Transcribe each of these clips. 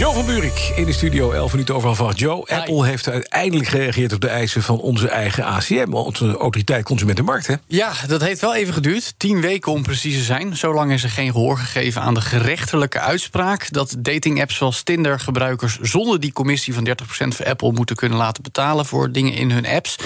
Joe van Buurik in de studio, 11 minuten over half. Joe, Apple heeft uiteindelijk gereageerd op de eisen van onze eigen ACM, onze autoriteit Consumentenmarkt. Hè? Ja, dat heeft wel even geduurd. Tien weken om precies te zijn. Zolang is er geen gehoor gegeven aan de gerechtelijke uitspraak dat datingapps zoals Tinder gebruikers zonder die commissie van 30% voor Apple moeten kunnen laten betalen voor dingen in hun apps.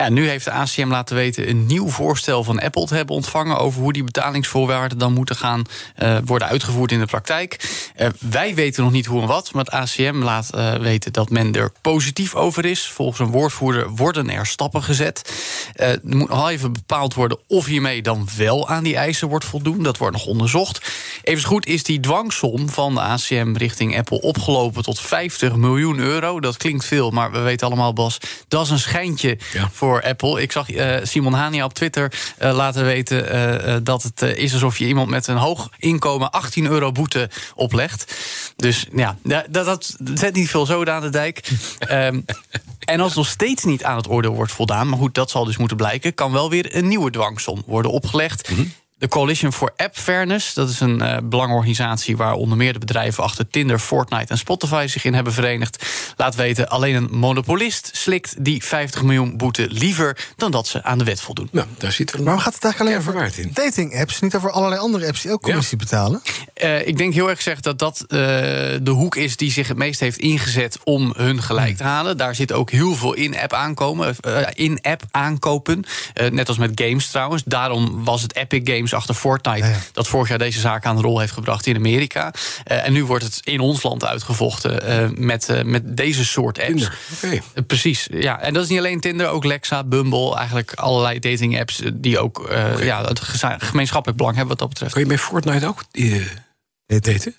Ja, nu heeft de ACM laten weten een nieuw voorstel van Apple te hebben ontvangen over hoe die betalingsvoorwaarden dan moeten gaan uh, worden uitgevoerd in de praktijk. Uh, wij weten nog niet hoe en wat. Maar het ACM laat uh, weten dat men er positief over is. Volgens een woordvoerder worden er stappen gezet. Er moet nog even bepaald worden of hiermee dan wel aan die eisen wordt voldoen. Dat wordt nog onderzocht. Even goed is die dwangsom van de ACM richting Apple opgelopen tot 50 miljoen euro. Dat klinkt veel, maar we weten allemaal, Bas, dat is een schijntje ja. voor Apple. Ik zag uh, Simon Hania op Twitter laten weten dat het is alsof je iemand met een hoog inkomen 18 euro boete oplegt. Dus ja, dat, dat zet niet veel zoden aan de dijk. um, en als nog steeds niet aan het oordeel wordt voldaan, maar goed, dat zal dus moeten blijken, kan wel weer een nieuwe dwangsom worden opgelegd. Mm -hmm. De Coalition for App Fairness, dat is een uh, belangenorganisatie waar onder meer de bedrijven achter Tinder, Fortnite en Spotify zich in hebben verenigd, laat weten alleen een monopolist slikt die 50 miljoen boete liever dan dat ze aan de wet voldoen. Nou, daar zit er Waarom gaat het eigenlijk alleen over in? dating apps, niet over allerlei andere apps die ook commissie ja. betalen? Uh, ik denk heel erg gezegd dat dat uh, de hoek is die zich het meest heeft ingezet om hun gelijk te halen. Daar zit ook heel veel in-app aankomen, in-app aankopen, net als met games trouwens. Daarom was het Epic Games achter Fortnite... Ja, ja. dat vorig jaar deze zaak aan de rol heeft gebracht in Amerika. Uh, en nu wordt het in ons land uitgevochten uh, met, uh, met deze soort apps. Okay. precies, ja. En dat is niet alleen Tinder, ook Lexa, Bumble... eigenlijk allerlei dating apps die ook okay. ja, het gemeenschappelijk belang hebben wat dat betreft. Kun je bij Fortnite ook daten?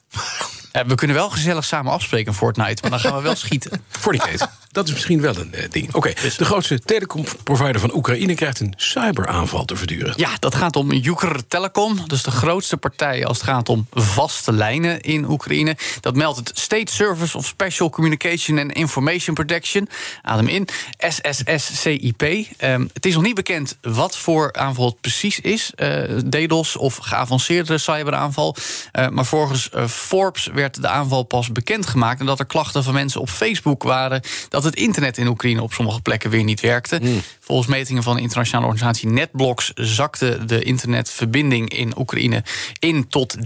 we kunnen wel gezellig samen afspreken in Fortnite... maar dan gaan we wel schieten. Fortnite. Dat is misschien wel een uh, ding. Oké, okay. de grootste telecomprovider van Oekraïne krijgt een cyberaanval te verduren. Ja, dat gaat om Ukr Telecom. Dat is de grootste partij als het gaat om vaste lijnen in Oekraïne. Dat meldt het State Service of Special Communication and Information Protection. Adem in. SSSCIP. Um, het is nog niet bekend wat voor aanval het precies is. Uh, DDoS of geavanceerde cyberaanval. Uh, maar volgens Forbes werd de aanval pas bekendgemaakt... nadat er klachten van mensen op Facebook waren... dat het internet in Oekraïne op sommige plekken weer niet werkte. Mm. Volgens metingen van de internationale organisatie Netblocks... zakte de internetverbinding in Oekraïne in tot 13%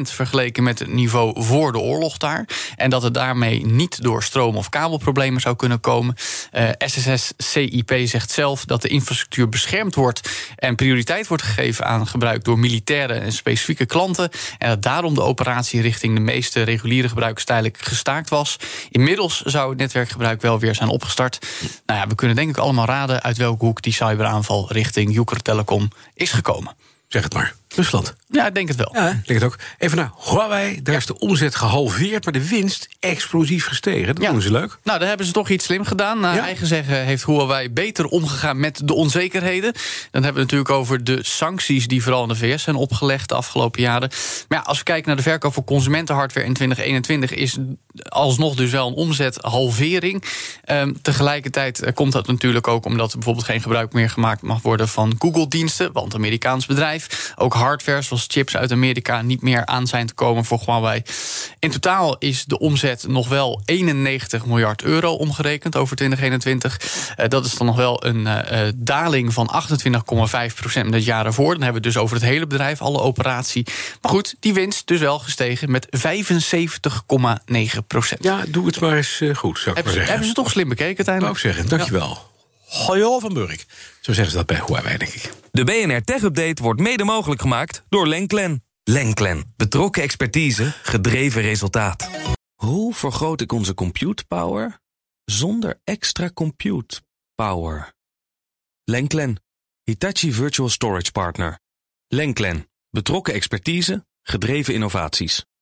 vergeleken met het niveau voor de oorlog daar. En dat het daarmee niet door stroom- of kabelproblemen zou kunnen komen. Uh, SSS-CIP zegt zelf dat de infrastructuur beschermd wordt... en prioriteit wordt gegeven aan gebruik door militaire en specifieke klanten... en dat daarom de operatie richting de meeste reguliere gebruikers tijdelijk gestaakt was. Inmiddels zou het netwerkgebruik wel weer zijn opgestart. Nou ja, we kunnen denk ik allemaal raden uit welke hoek die cyberaanval richting Ukr Telecom is gekomen. Zeg het maar. Rusland. Ja, ik denk het wel. Ja, ik denk het ook. Even naar Huawei. Daar ja. is de omzet gehalveerd, maar de winst explosief gestegen. Dat ja. doen ze leuk. Nou, daar hebben ze toch iets slim gedaan. Naar ja. eigen zeggen heeft Huawei beter omgegaan met de onzekerheden. Dan hebben we het natuurlijk over de sancties die vooral in de VS zijn opgelegd de afgelopen jaren. Maar ja, als we kijken naar de verkoop van consumentenhardware in 2021 is alsnog dus wel een omzethalvering. Um, tegelijkertijd komt dat natuurlijk ook omdat er bijvoorbeeld geen gebruik meer gemaakt mag worden van Google-diensten, want Amerikaans bedrijf. Ook hardware, zoals chips uit Amerika, niet meer aan zijn te komen voor Huawei. In totaal is de omzet nog wel 91 miljard euro omgerekend over 2021. Uh, dat is dan nog wel een uh, daling van 28,5 procent met het jaar ervoor. Dan hebben we het dus over het hele bedrijf, alle operatie. Maar goed, die winst dus wel gestegen met 75,9 procent. Ja, doe het maar eens goed, zou ik hebben, maar zeggen. Hebben ze toch slim bekeken uiteindelijk? Wou ik zeggen, dankjewel. Ja. Gojo van Burk. Zo zeggen ze dat bij Huawei, denk ik. De BNR Tech Update wordt mede mogelijk gemaakt door Lenklen. Lenklen. Betrokken expertise, gedreven resultaat. Hoe vergroot ik onze compute power zonder extra compute power? Lenklen. Hitachi Virtual Storage Partner. Lenklen. Betrokken expertise, gedreven innovaties.